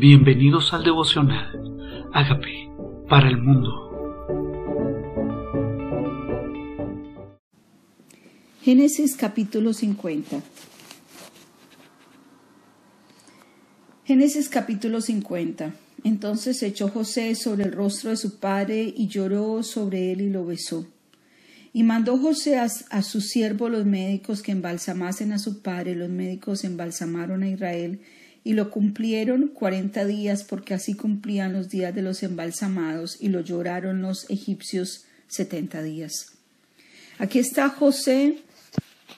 Bienvenidos al devocional. Hágame para el mundo. Génesis capítulo 50. Génesis capítulo 50. Entonces echó José sobre el rostro de su padre y lloró sobre él y lo besó. Y mandó José a, a sus siervos los médicos que embalsamasen a su padre. Los médicos embalsamaron a Israel y lo cumplieron cuarenta días porque así cumplían los días de los embalsamados y lo lloraron los egipcios setenta días. Aquí está José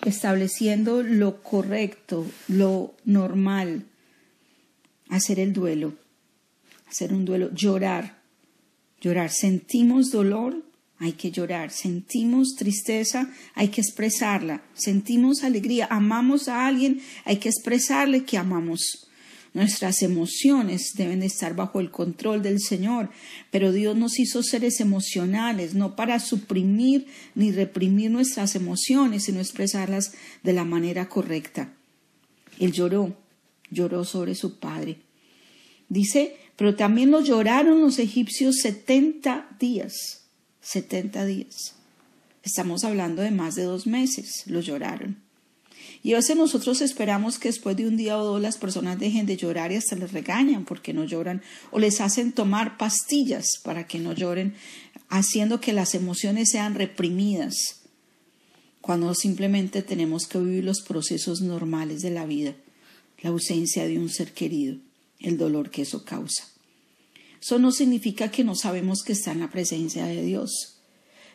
estableciendo lo correcto, lo normal, hacer el duelo, hacer un duelo, llorar, llorar. Sentimos dolor, hay que llorar. Sentimos tristeza, hay que expresarla. Sentimos alegría, amamos a alguien, hay que expresarle que amamos. Nuestras emociones deben de estar bajo el control del Señor, pero Dios nos hizo seres emocionales, no para suprimir ni reprimir nuestras emociones, sino expresarlas de la manera correcta. Él lloró, lloró sobre su padre. Dice, pero también lo lloraron los egipcios setenta días, setenta días. Estamos hablando de más de dos meses, lo lloraron. Y a veces nosotros esperamos que después de un día o dos las personas dejen de llorar y hasta les regañan porque no lloran o les hacen tomar pastillas para que no lloren, haciendo que las emociones sean reprimidas, cuando simplemente tenemos que vivir los procesos normales de la vida, la ausencia de un ser querido, el dolor que eso causa. Eso no significa que no sabemos que está en la presencia de Dios.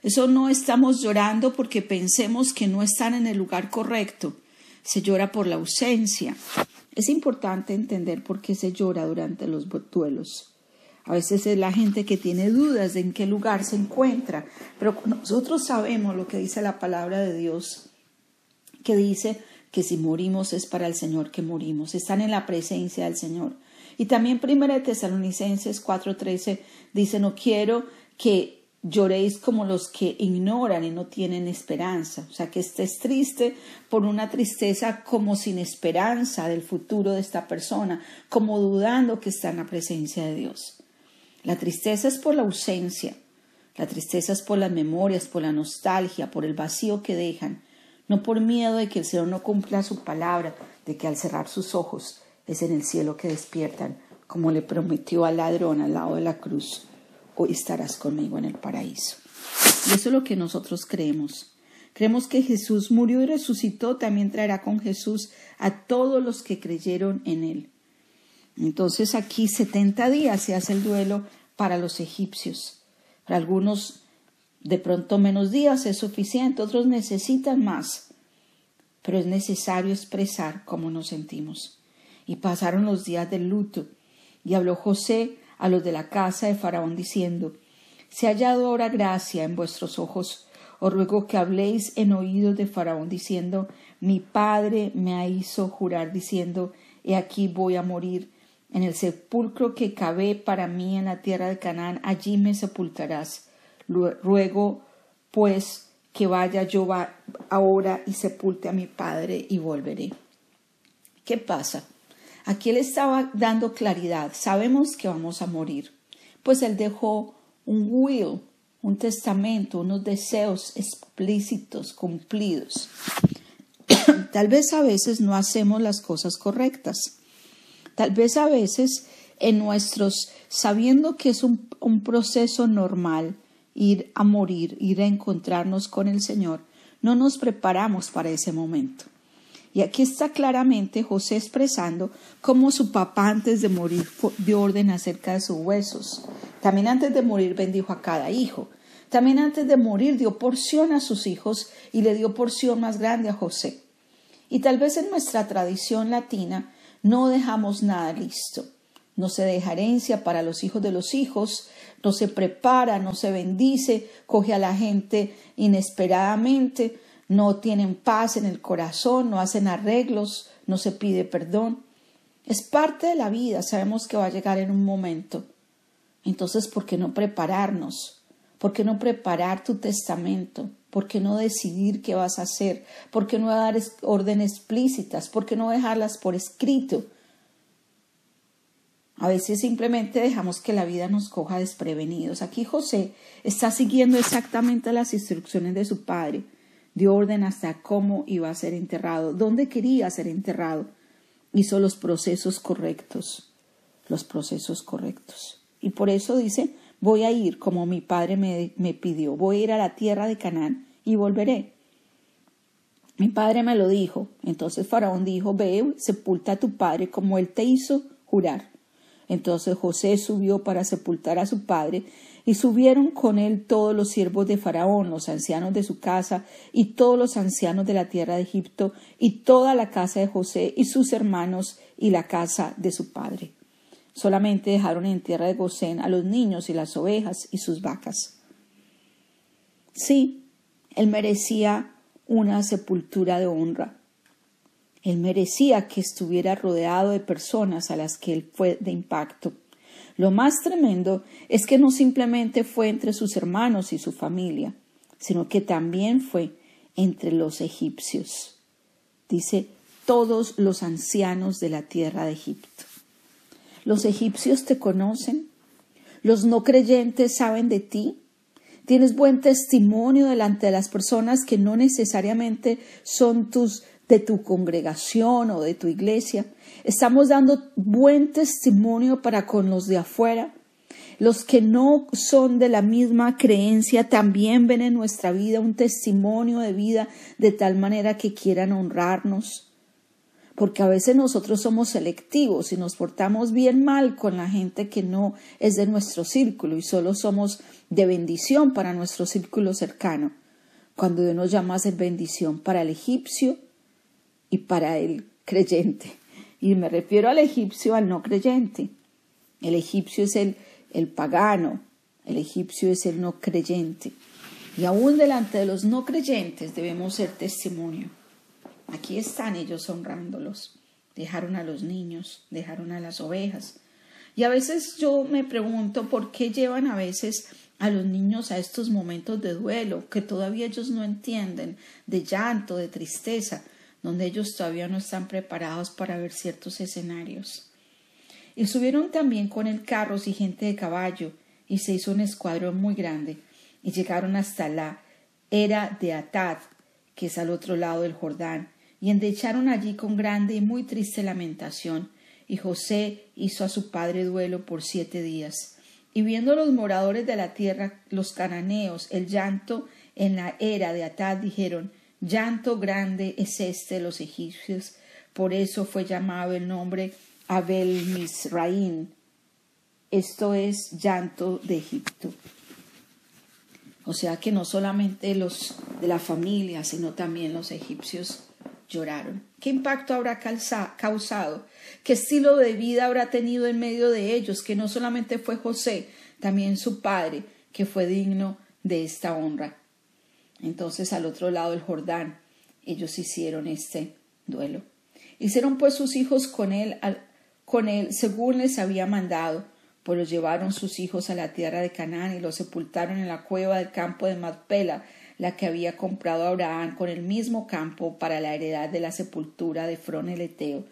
Eso no estamos llorando porque pensemos que no están en el lugar correcto se llora por la ausencia. Es importante entender por qué se llora durante los duelos. A veces es la gente que tiene dudas de en qué lugar se encuentra, pero nosotros sabemos lo que dice la palabra de Dios, que dice que si morimos es para el Señor que morimos, están en la presencia del Señor. Y también 1 Tesalonicenses 4:13 dice, no quiero que lloréis como los que ignoran y no tienen esperanza, o sea, que estés triste por una tristeza como sin esperanza del futuro de esta persona, como dudando que está en la presencia de Dios. La tristeza es por la ausencia, la tristeza es por las memorias, por la nostalgia, por el vacío que dejan, no por miedo de que el Señor no cumpla su palabra, de que al cerrar sus ojos es en el cielo que despiertan, como le prometió al ladrón al lado de la cruz estarás conmigo en el paraíso. Y eso es lo que nosotros creemos. Creemos que Jesús murió y resucitó, también traerá con Jesús a todos los que creyeron en él. Entonces aquí 70 días se hace el duelo para los egipcios. Para algunos de pronto menos días es suficiente, otros necesitan más. Pero es necesario expresar cómo nos sentimos. Y pasaron los días del luto. Y habló José a los de la casa de Faraón diciendo Se ha hallado ahora gracia en vuestros ojos. Os ruego que habléis en oídos de Faraón diciendo Mi padre me hizo jurar diciendo He aquí voy a morir. En el sepulcro que cavé para mí en la tierra de Canaán, allí me sepultarás. Ruego, pues, que vaya yo ahora y sepulte a mi padre y volveré. ¿Qué pasa? Aquí él estaba dando claridad. Sabemos que vamos a morir. Pues él dejó un will, un testamento, unos deseos explícitos, cumplidos. Tal vez a veces no hacemos las cosas correctas. Tal vez a veces en nuestros, sabiendo que es un, un proceso normal ir a morir, ir a encontrarnos con el Señor, no nos preparamos para ese momento. Y aquí está claramente José expresando cómo su papá antes de morir dio orden acerca de sus huesos. También antes de morir bendijo a cada hijo. También antes de morir dio porción a sus hijos y le dio porción más grande a José. Y tal vez en nuestra tradición latina no dejamos nada listo. No se deja herencia para los hijos de los hijos, no se prepara, no se bendice, coge a la gente inesperadamente, no tienen paz en el corazón, no hacen arreglos, no se pide perdón. Es parte de la vida, sabemos que va a llegar en un momento. Entonces, ¿por qué no prepararnos? ¿Por qué no preparar tu testamento? ¿Por qué no decidir qué vas a hacer? ¿Por qué no dar órdenes explícitas? ¿Por qué no dejarlas por escrito? A veces simplemente dejamos que la vida nos coja desprevenidos. Aquí José está siguiendo exactamente las instrucciones de su padre, de orden hasta cómo iba a ser enterrado, dónde quería ser enterrado. Hizo los procesos correctos, los procesos correctos. Y por eso dice, voy a ir como mi padre me, me pidió, voy a ir a la tierra de Canaán y volveré. Mi padre me lo dijo. Entonces Faraón dijo, ve, sepulta a tu padre como él te hizo jurar. Entonces José subió para sepultar a su padre, y subieron con él todos los siervos de Faraón, los ancianos de su casa, y todos los ancianos de la tierra de Egipto, y toda la casa de José, y sus hermanos, y la casa de su padre. Solamente dejaron en tierra de Gosén a los niños y las ovejas y sus vacas. Sí, él merecía una sepultura de honra. Él merecía que estuviera rodeado de personas a las que él fue de impacto. Lo más tremendo es que no simplemente fue entre sus hermanos y su familia, sino que también fue entre los egipcios. Dice todos los ancianos de la tierra de Egipto. Los egipcios te conocen, los no creyentes saben de ti, tienes buen testimonio delante de las personas que no necesariamente son tus de tu congregación o de tu iglesia. Estamos dando buen testimonio para con los de afuera. Los que no son de la misma creencia también ven en nuestra vida un testimonio de vida de tal manera que quieran honrarnos. Porque a veces nosotros somos selectivos y nos portamos bien mal con la gente que no es de nuestro círculo y solo somos de bendición para nuestro círculo cercano. Cuando Dios nos llama a ser bendición para el egipcio, y para el creyente. Y me refiero al egipcio, al no creyente. El egipcio es el, el pagano, el egipcio es el no creyente. Y aún delante de los no creyentes debemos ser testimonio. Aquí están ellos honrándolos. Dejaron a los niños, dejaron a las ovejas. Y a veces yo me pregunto por qué llevan a veces a los niños a estos momentos de duelo que todavía ellos no entienden, de llanto, de tristeza donde ellos todavía no están preparados para ver ciertos escenarios. Y subieron también con el carros y gente de caballo, y se hizo un escuadrón muy grande, y llegaron hasta la era de Atad, que es al otro lado del Jordán, y endecharon allí con grande y muy triste lamentación, y José hizo a su padre duelo por siete días. Y viendo los moradores de la tierra, los cananeos, el llanto en la era de Atad, dijeron Llanto grande es este de los egipcios, por eso fue llamado el nombre Abel Misraín. Esto es llanto de Egipto. O sea que no solamente los de la familia, sino también los egipcios lloraron. ¿Qué impacto habrá causado? ¿Qué estilo de vida habrá tenido en medio de ellos? Que no solamente fue José, también su padre, que fue digno de esta honra. Entonces al otro lado del Jordán ellos hicieron este duelo. Hicieron pues sus hijos con él, con él según les había mandado, pues los llevaron sus hijos a la tierra de Canaán y los sepultaron en la cueva del campo de Macpela, la que había comprado Abraham con el mismo campo para la heredad de la sepultura de Fron el Eteo,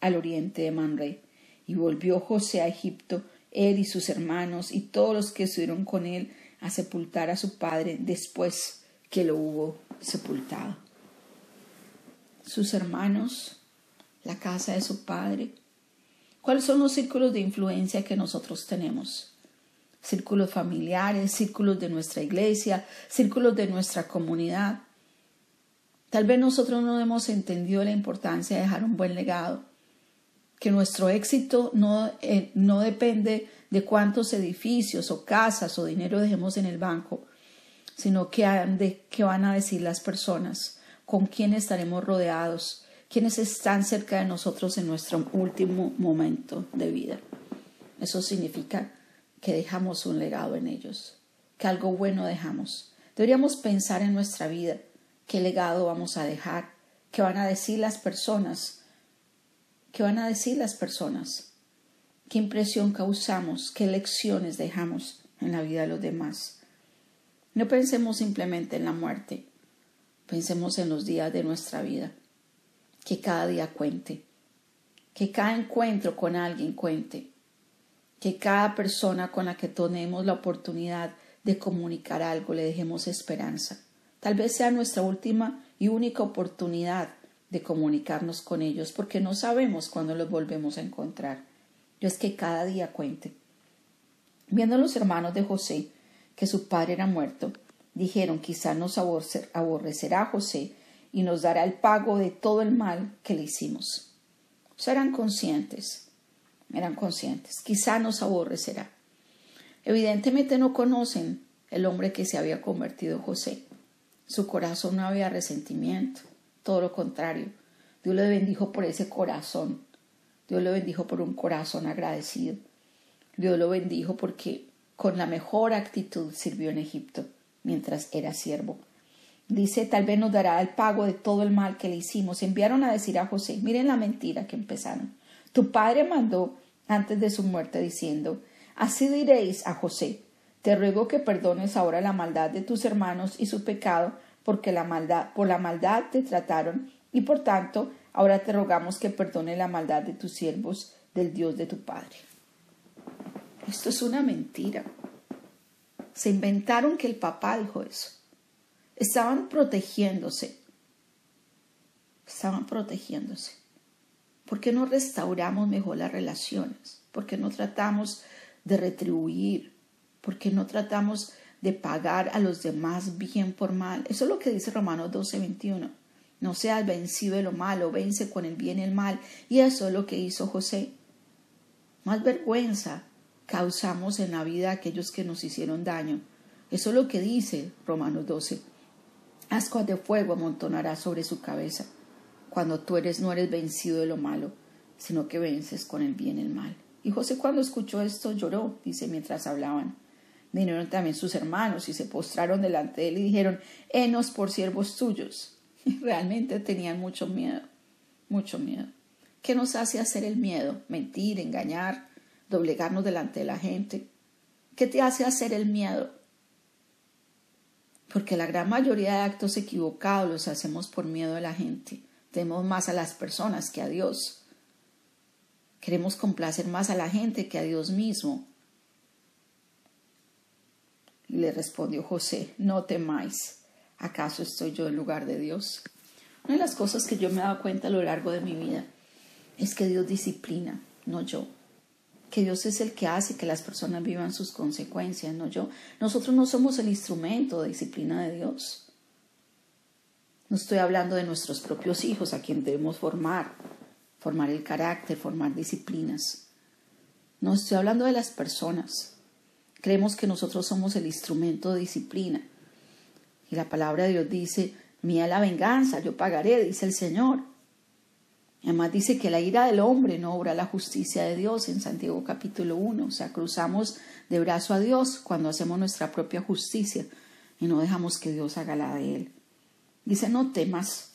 al oriente de Manre. Y volvió José a Egipto, él y sus hermanos y todos los que estuvieron con él a sepultar a su padre después que lo hubo sepultado. Sus hermanos, la casa de su padre. ¿Cuáles son los círculos de influencia que nosotros tenemos? Círculos familiares, círculos de nuestra iglesia, círculos de nuestra comunidad. Tal vez nosotros no hemos entendido la importancia de dejar un buen legado, que nuestro éxito no, eh, no depende de cuántos edificios o casas o dinero dejemos en el banco, sino qué van a decir las personas, con quién estaremos rodeados, quiénes están cerca de nosotros en nuestro último momento de vida. Eso significa que dejamos un legado en ellos, que algo bueno dejamos. Deberíamos pensar en nuestra vida, qué legado vamos a dejar, qué van a decir las personas, qué van a decir las personas, qué impresión causamos, qué lecciones dejamos en la vida de los demás. No pensemos simplemente en la muerte, pensemos en los días de nuestra vida, que cada día cuente, que cada encuentro con alguien cuente, que cada persona con la que tenemos la oportunidad de comunicar algo le dejemos esperanza. Tal vez sea nuestra última y única oportunidad de comunicarnos con ellos porque no sabemos cuándo los volvemos a encontrar. Yo es que cada día cuente. Viendo a los hermanos de José que su padre era muerto, dijeron quizá nos aborrecerá José y nos dará el pago de todo el mal que le hicimos. Serán conscientes, eran conscientes, quizá nos aborrecerá. Evidentemente no conocen el hombre que se había convertido José. Su corazón no había resentimiento, todo lo contrario. Dios le bendijo por ese corazón. Dios lo bendijo por un corazón agradecido. Dios lo bendijo porque con la mejor actitud sirvió en Egipto mientras era siervo. Dice, tal vez nos dará el pago de todo el mal que le hicimos. Enviaron a decir a José, miren la mentira que empezaron. Tu padre mandó antes de su muerte diciendo, así diréis a José, te ruego que perdones ahora la maldad de tus hermanos y su pecado, porque la maldad, por la maldad te trataron, y por tanto ahora te rogamos que perdone la maldad de tus siervos del Dios de tu Padre. Esto es una mentira. Se inventaron que el papá dijo eso. Estaban protegiéndose. Estaban protegiéndose. ¿Por qué no restauramos mejor las relaciones? ¿Por qué no tratamos de retribuir? ¿Por qué no tratamos de pagar a los demás bien por mal? Eso es lo que dice Romanos 12, 21. No seas vencido de lo malo, vence con el bien y el mal. Y eso es lo que hizo José. Más vergüenza causamos en la vida a aquellos que nos hicieron daño. Eso es lo que dice Romanos 12. Ascuas de fuego amontonará sobre su cabeza cuando tú eres no eres vencido de lo malo, sino que vences con el bien y el mal. Y José cuando escuchó esto lloró, dice mientras hablaban. Vinieron también sus hermanos y se postraron delante de él y dijeron, Henos por siervos tuyos. realmente tenían mucho miedo, mucho miedo. ¿Qué nos hace hacer el miedo? Mentir, engañar, doblegarnos delante de la gente. ¿Qué te hace hacer el miedo? Porque la gran mayoría de actos equivocados los hacemos por miedo de la gente. Tememos más a las personas que a Dios. Queremos complacer más a la gente que a Dios mismo. Y le respondió José, no temáis, ¿acaso estoy yo en lugar de Dios? Una de las cosas que yo me he dado cuenta a lo largo de mi vida es que Dios disciplina, no yo que Dios es el que hace que las personas vivan sus consecuencias, no yo. Nosotros no somos el instrumento de disciplina de Dios. No estoy hablando de nuestros propios hijos a quien debemos formar, formar el carácter, formar disciplinas. No estoy hablando de las personas. Creemos que nosotros somos el instrumento de disciplina. Y la palabra de Dios dice, mía la venganza, yo pagaré, dice el Señor. Además dice que la ira del hombre no obra la justicia de Dios en Santiago capítulo 1. O sea, cruzamos de brazo a Dios cuando hacemos nuestra propia justicia y no dejamos que Dios haga la de él. Dice, no temas,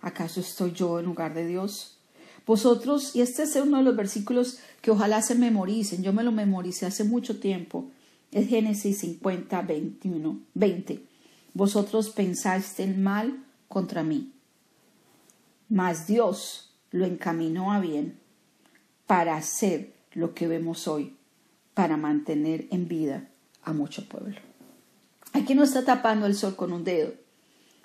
¿acaso estoy yo en lugar de Dios? Vosotros, y este es uno de los versículos que ojalá se memoricen, yo me lo memoricé hace mucho tiempo, es Génesis 50, 21, 20. Vosotros pensaste el mal contra mí, mas Dios lo encaminó a bien para hacer lo que vemos hoy, para mantener en vida a mucho pueblo. Aquí no está tapando el sol con un dedo.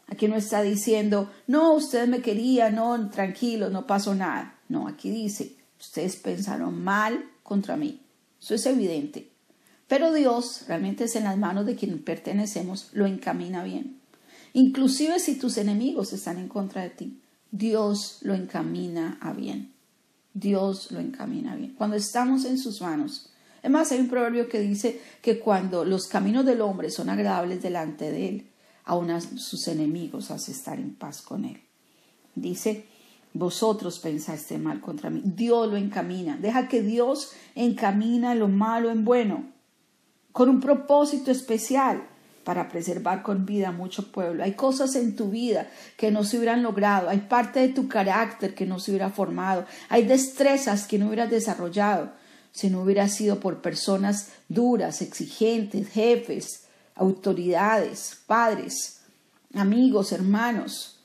Aquí no está diciendo, no, ustedes me querían, no, tranquilo, no pasó nada. No, aquí dice, ustedes pensaron mal contra mí. Eso es evidente. Pero Dios, realmente es en las manos de quien pertenecemos, lo encamina bien. Inclusive si tus enemigos están en contra de ti. Dios lo encamina a bien. Dios lo encamina a bien. Cuando estamos en sus manos. Es más, hay un proverbio que dice que cuando los caminos del hombre son agradables delante de él, aun a sus enemigos hace estar en paz con él. Dice, vosotros pensaste mal contra mí. Dios lo encamina. Deja que Dios encamina lo malo en bueno, con un propósito especial para preservar con vida mucho pueblo. Hay cosas en tu vida que no se hubieran logrado, hay parte de tu carácter que no se hubiera formado, hay destrezas que no hubieras desarrollado si no hubiera sido por personas duras, exigentes, jefes, autoridades, padres, amigos, hermanos,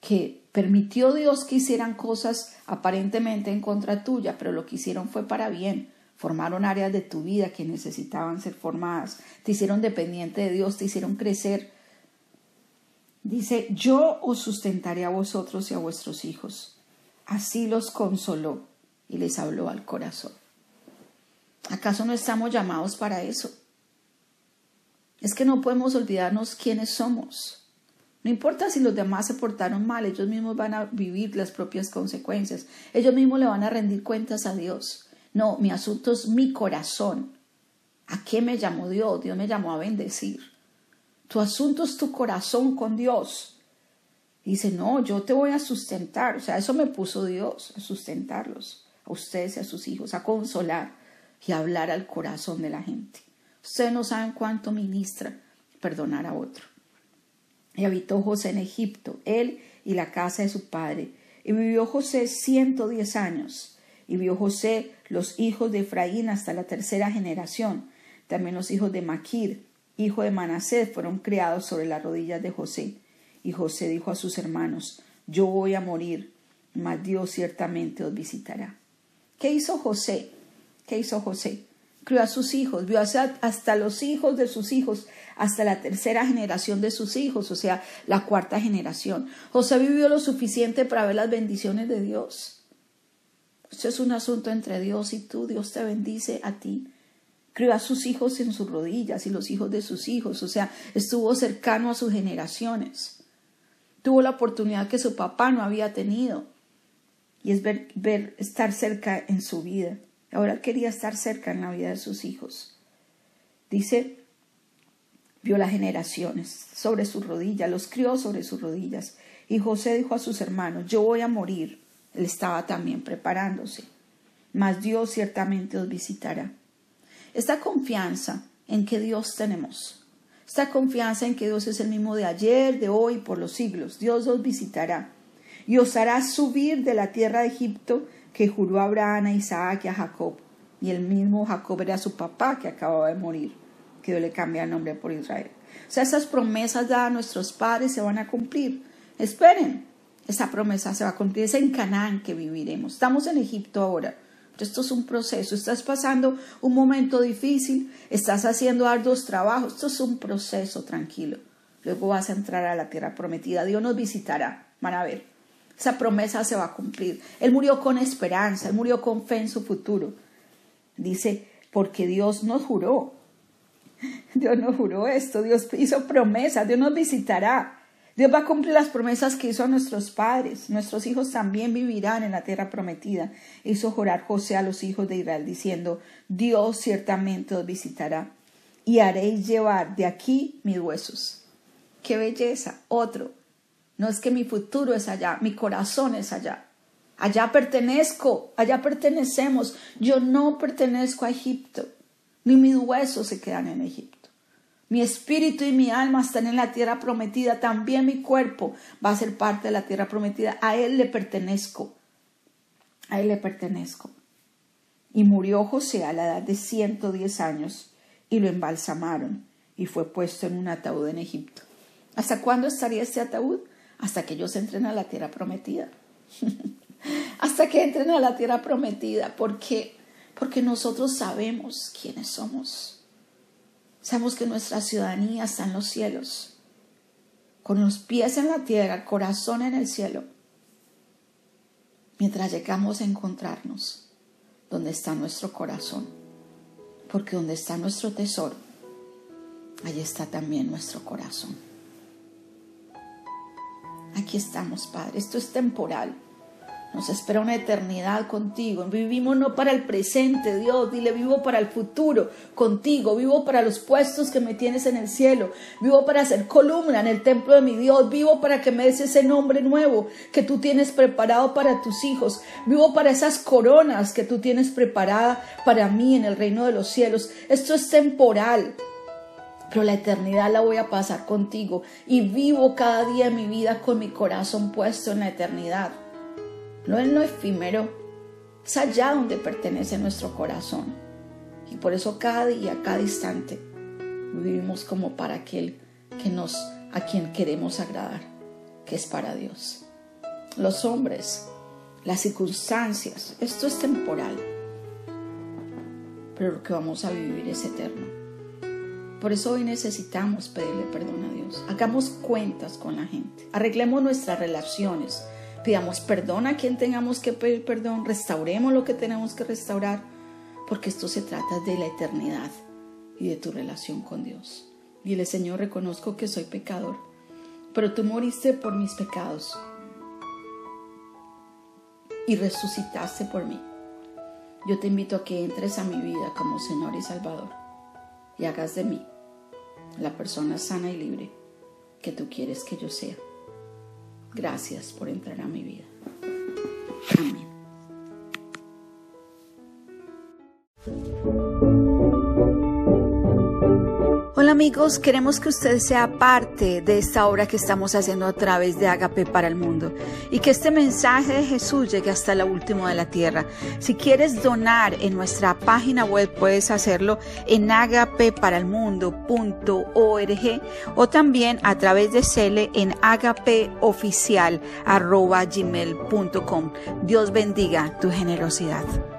que permitió Dios que hicieran cosas aparentemente en contra tuya, pero lo que hicieron fue para bien, formaron áreas de tu vida que necesitaban ser formadas, te hicieron dependiente de Dios, te hicieron crecer. Dice, yo os sustentaré a vosotros y a vuestros hijos. Así los consoló y les habló al corazón. ¿Acaso no estamos llamados para eso? Es que no podemos olvidarnos quiénes somos. No importa si los demás se portaron mal, ellos mismos van a vivir las propias consecuencias. Ellos mismos le van a rendir cuentas a Dios. No, mi asunto es mi corazón. ¿A qué me llamó Dios? Dios me llamó a bendecir. Tu asunto es tu corazón con Dios. dice, no, yo te voy a sustentar. O sea, eso me puso Dios, a sustentarlos, a ustedes y a sus hijos, a consolar y a hablar al corazón de la gente. Ustedes no saben cuánto ministra perdonar a otro. Y habitó José en Egipto, él y la casa de su padre. Y vivió José ciento diez años. Y vio José los hijos de Efraín hasta la tercera generación. También los hijos de Maquir, hijo de Manasés, fueron criados sobre las rodillas de José. Y José dijo a sus hermanos, Yo voy a morir, mas Dios ciertamente os visitará. ¿Qué hizo José? ¿Qué hizo José? crió a sus hijos, vio hasta los hijos de sus hijos, hasta la tercera generación de sus hijos, o sea, la cuarta generación. José vivió lo suficiente para ver las bendiciones de Dios. Esto es un asunto entre Dios y tú. Dios te bendice a ti. Crió a sus hijos en sus rodillas y los hijos de sus hijos, o sea, estuvo cercano a sus generaciones. Tuvo la oportunidad que su papá no había tenido y es ver, ver estar cerca en su vida. Ahora quería estar cerca en la vida de sus hijos. Dice, vio las generaciones sobre sus rodillas, los crió sobre sus rodillas. Y José dijo a sus hermanos, yo voy a morir. Él estaba también preparándose. Mas Dios ciertamente os visitará. Esta confianza en que Dios tenemos, esta confianza en que Dios es el mismo de ayer, de hoy, por los siglos, Dios os visitará y os hará subir de la tierra de Egipto que juró a Abraham, a Isaac y a Jacob. Y el mismo Jacob era su papá que acababa de morir, que Dios le cambia el nombre por Israel. O sea, esas promesas dadas a nuestros padres se van a cumplir. Esperen, esa promesa se va a cumplir. Es en Canaán que viviremos. Estamos en Egipto ahora. esto es un proceso. Estás pasando un momento difícil, estás haciendo arduos trabajos. Esto es un proceso tranquilo. Luego vas a entrar a la tierra prometida. Dios nos visitará. Van a ver. Esa promesa se va a cumplir. Él murió con esperanza, él murió con fe en su futuro. Dice, porque Dios nos juró. Dios nos juró esto, Dios hizo promesas, Dios nos visitará. Dios va a cumplir las promesas que hizo a nuestros padres. Nuestros hijos también vivirán en la tierra prometida. Hizo jurar José a los hijos de Israel diciendo, Dios ciertamente os visitará y haréis llevar de aquí mis huesos. ¡Qué belleza! Otro, no es que mi futuro es allá, mi corazón es allá. Allá pertenezco, allá pertenecemos. Yo no pertenezco a Egipto, ni mis huesos se quedan en Egipto. Mi espíritu y mi alma están en la tierra prometida, también mi cuerpo va a ser parte de la tierra prometida. A Él le pertenezco, a Él le pertenezco. Y murió José a la edad de 110 años y lo embalsamaron y fue puesto en un ataúd en Egipto. ¿Hasta cuándo estaría este ataúd? hasta que ellos entren a la tierra prometida. hasta que entren a la tierra prometida, porque porque nosotros sabemos quiénes somos. Sabemos que nuestra ciudadanía está en los cielos, con los pies en la tierra, corazón en el cielo. Mientras llegamos a encontrarnos donde está nuestro corazón, porque donde está nuestro tesoro, allí está también nuestro corazón. Aquí estamos, Padre. Esto es temporal. Nos espera una eternidad contigo. Vivimos no para el presente, Dios. Dile, vivo para el futuro contigo. Vivo para los puestos que me tienes en el cielo. Vivo para ser columna en el templo de mi Dios. Vivo para que me des ese nombre nuevo que tú tienes preparado para tus hijos. Vivo para esas coronas que tú tienes preparada para mí en el reino de los cielos. Esto es temporal pero la eternidad la voy a pasar contigo y vivo cada día de mi vida con mi corazón puesto en la eternidad. No en lo efímero, es allá donde pertenece nuestro corazón. Y por eso cada día, cada instante, vivimos como para aquel que nos, a quien queremos agradar, que es para Dios. Los hombres, las circunstancias, esto es temporal. pero lo que vamos a vivir es eterno. Por eso hoy necesitamos pedirle perdón a Dios. Hagamos cuentas con la gente. Arreglemos nuestras relaciones. Pidamos perdón a quien tengamos que pedir perdón. Restauremos lo que tenemos que restaurar. Porque esto se trata de la eternidad y de tu relación con Dios. Dile, Señor, reconozco que soy pecador, pero tú moriste por mis pecados y resucitaste por mí. Yo te invito a que entres a mi vida como Señor y Salvador y hagas de mí la persona sana y libre que tú quieres que yo sea. Gracias por entrar a mi vida. Amén. Amigos, queremos que usted sea parte de esta obra que estamos haciendo a través de Agape para el Mundo y que este mensaje de Jesús llegue hasta la última de la tierra. Si quieres donar en nuestra página web puedes hacerlo en agapeparalmundo.org o también a través de Cele en agapeoficial.gmail.com. Dios bendiga tu generosidad.